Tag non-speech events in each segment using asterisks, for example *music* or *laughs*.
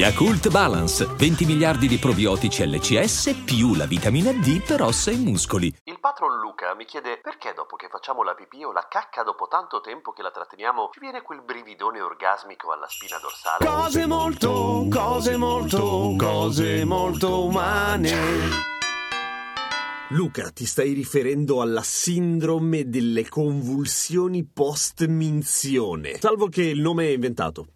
Yakult Balance, 20 miliardi di probiotici LCS più la vitamina D per ossa e muscoli. Il patron Luca mi chiede perché dopo che facciamo la pipì o la cacca dopo tanto tempo che la tratteniamo ci viene quel brividone orgasmico alla spina dorsale. Cose molto, cose molto, cose molto umane. Luca, ti stai riferendo alla sindrome delle convulsioni post-minzione. Salvo che il nome è inventato.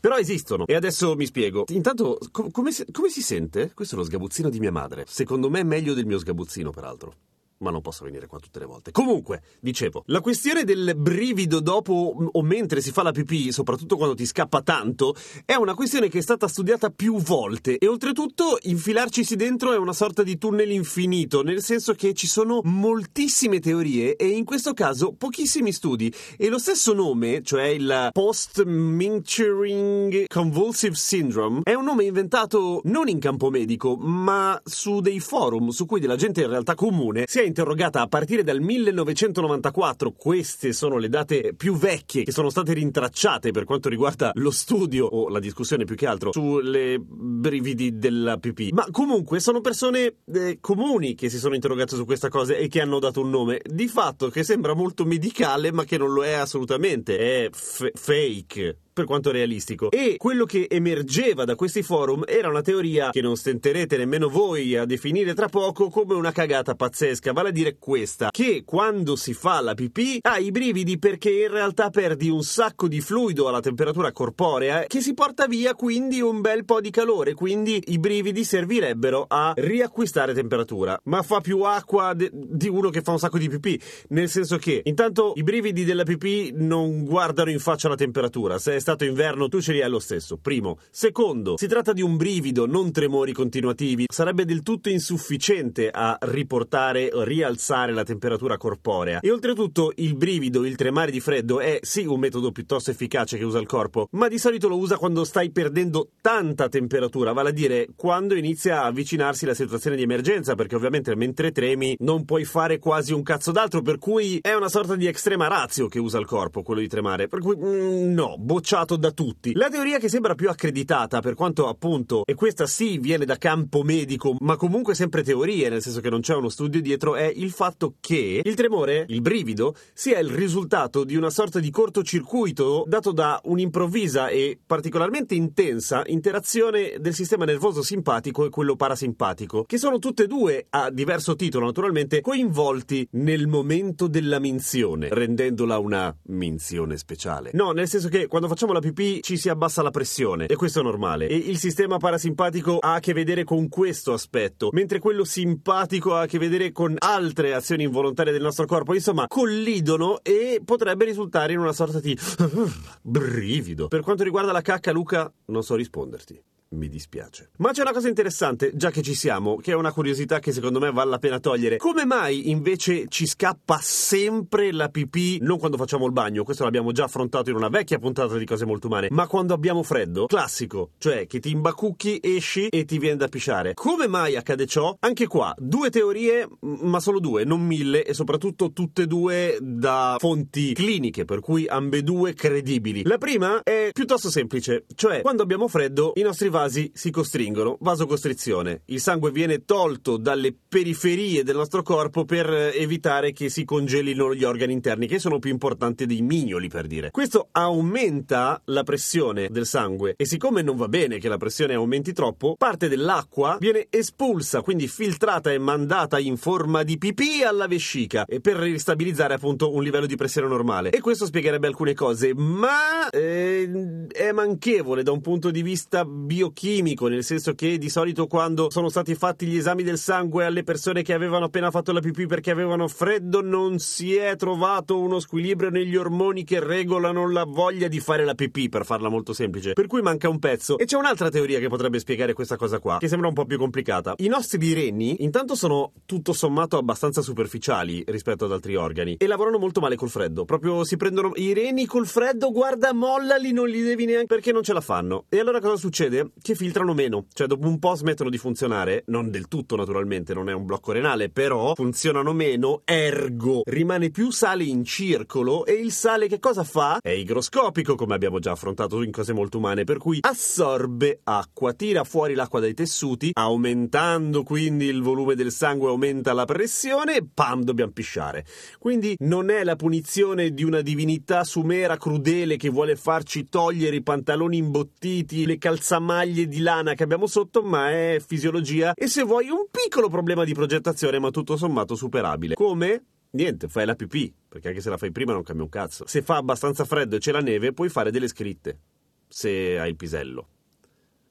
Però esistono. E adesso mi spiego. Intanto, com- come, si- come si sente? Questo è lo sgabuzzino di mia madre. Secondo me è meglio del mio sgabuzzino, peraltro. Ma non posso venire qua tutte le volte. Comunque, dicevo, la questione del brivido dopo o mentre si fa la pipì, soprattutto quando ti scappa tanto, è una questione che è stata studiata più volte e oltretutto infilarcisi dentro è una sorta di tunnel infinito, nel senso che ci sono moltissime teorie e in questo caso pochissimi studi e lo stesso nome, cioè il post-mingering convulsive syndrome, è un nome inventato non in campo medico, ma su dei forum su cui della gente in realtà comune si è interrogata a partire dal 1994. Queste sono le date più vecchie che sono state rintracciate per quanto riguarda lo studio o la discussione più che altro sulle brividi della pipì. Ma comunque sono persone eh, comuni che si sono interrogate su questa cosa e che hanno dato un nome di fatto che sembra molto medicale ma che non lo è assolutamente. È f- fake per quanto realistico. E quello che emergeva da questi forum era una teoria che non stenterete nemmeno voi a definire tra poco come una cagata pazzesca, vale a dire questa, che quando si fa la pipì hai i brividi perché in realtà perdi un sacco di fluido alla temperatura corporea che si porta via quindi un bel po' di calore, quindi i brividi servirebbero a riacquistare temperatura, ma fa più acqua de- di uno che fa un sacco di pipì, nel senso che intanto i brividi della pipì non guardano in faccia la temperatura, se è stato inverno tu ce li hai lo stesso. Primo. Secondo, si tratta di un brivido, non tremori continuativi. Sarebbe del tutto insufficiente a riportare o rialzare la temperatura corporea. E oltretutto il brivido, il tremare di freddo è sì un metodo piuttosto efficace che usa il corpo, ma di solito lo usa quando stai perdendo tanta temperatura, vale a dire quando inizia a avvicinarsi la situazione di emergenza, perché ovviamente mentre tremi non puoi fare quasi un cazzo d'altro, per cui è una sorta di extrema razio che usa il corpo, quello di tremare. Per cui mm, no, bocciato da tutti. La teoria che sembra più accreditata, per quanto appunto, e questa sì viene da campo medico, ma comunque sempre teorie, nel senso che non c'è uno studio dietro, è il fatto che il tremore, il brivido, sia il risultato di una sorta di cortocircuito dato da un'improvvisa e particolarmente intensa interazione del sistema nervoso simpatico e quello parasimpatico, che sono tutte e due, a diverso titolo naturalmente, coinvolti nel momento della minzione, rendendola una minzione speciale. No, nel senso che quando facciamo la pipì ci si abbassa la pressione e questo è normale. E il sistema parasimpatico ha a che vedere con questo aspetto mentre quello simpatico ha a che vedere con altre azioni involontarie del nostro corpo insomma collidono e potrebbe risultare in una sorta di *laughs* brivido. Per quanto riguarda la cacca Luca non so risponderti mi dispiace. Ma c'è una cosa interessante, già che ci siamo, che è una curiosità che secondo me vale la pena togliere. Come mai invece ci scappa sempre la pipì, non quando facciamo il bagno, questo l'abbiamo già affrontato in una vecchia puntata di cose molto umane, ma quando abbiamo freddo? Classico, cioè che ti imbacucchi, esci e ti viene da pisciare. Come mai accade ciò? Anche qua, due teorie, ma solo due, non mille, e soprattutto tutte e due da fonti cliniche, per cui ambedue credibili. La prima è piuttosto semplice, cioè quando abbiamo freddo i nostri vasi si costringono, vasocostrizione. Il sangue viene tolto dalle periferie del nostro corpo per evitare che si congelino gli organi interni, che sono più importanti dei mignoli, per dire. Questo aumenta la pressione del sangue e siccome non va bene che la pressione aumenti troppo, parte dell'acqua viene espulsa, quindi filtrata e mandata in forma di pipì alla vescica e per ristabilizzare appunto un livello di pressione normale. E questo spiegherebbe alcune cose, ma eh, è manchevole da un punto di vista biochimico biochimico, nel senso che di solito quando sono stati fatti gli esami del sangue alle persone che avevano appena fatto la pipì perché avevano freddo non si è trovato uno squilibrio negli ormoni che regolano la voglia di fare la pipì, per farla molto semplice. Per cui manca un pezzo. E c'è un'altra teoria che potrebbe spiegare questa cosa qua, che sembra un po' più complicata. I nostri reni, intanto sono tutto sommato abbastanza superficiali rispetto ad altri organi e lavorano molto male col freddo. Proprio si prendono i reni col freddo, guarda, mollali, non li devi neanche perché non ce la fanno. E allora cosa succede? Che filtrano meno, cioè dopo un po' smettono di funzionare, non del tutto naturalmente, non è un blocco renale, però funzionano meno, ergo rimane più sale in circolo e il sale che cosa fa? È igroscopico, come abbiamo già affrontato in cose molto umane, per cui assorbe acqua, tira fuori l'acqua dai tessuti, aumentando quindi il volume del sangue, aumenta la pressione e pam, dobbiamo pisciare. Quindi non è la punizione di una divinità sumera crudele che vuole farci togliere i pantaloni imbottiti, le calzamaglie di lana che abbiamo sotto, ma è fisiologia e se vuoi un piccolo problema di progettazione, ma tutto sommato superabile. Come? Niente, fai la pipì, perché anche se la fai prima non cambia un cazzo. Se fa abbastanza freddo e c'è la neve, puoi fare delle scritte, se hai il pisello.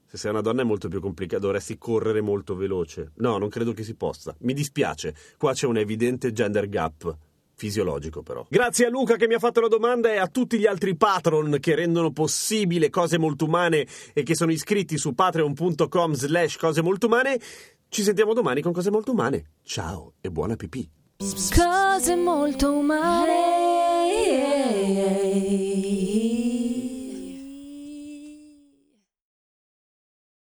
Se sei una donna è molto più complicato, dovresti correre molto veloce. No, non credo che si possa. Mi dispiace, qua c'è un evidente gender gap. Fisiologico, però. Grazie a Luca che mi ha fatto la domanda e a tutti gli altri patron che rendono possibile cose molto umane e che sono iscritti su patreon.com slash cose molto umane. Ci sentiamo domani con cose molto umane. Ciao e buona pipì. Cose molto umane.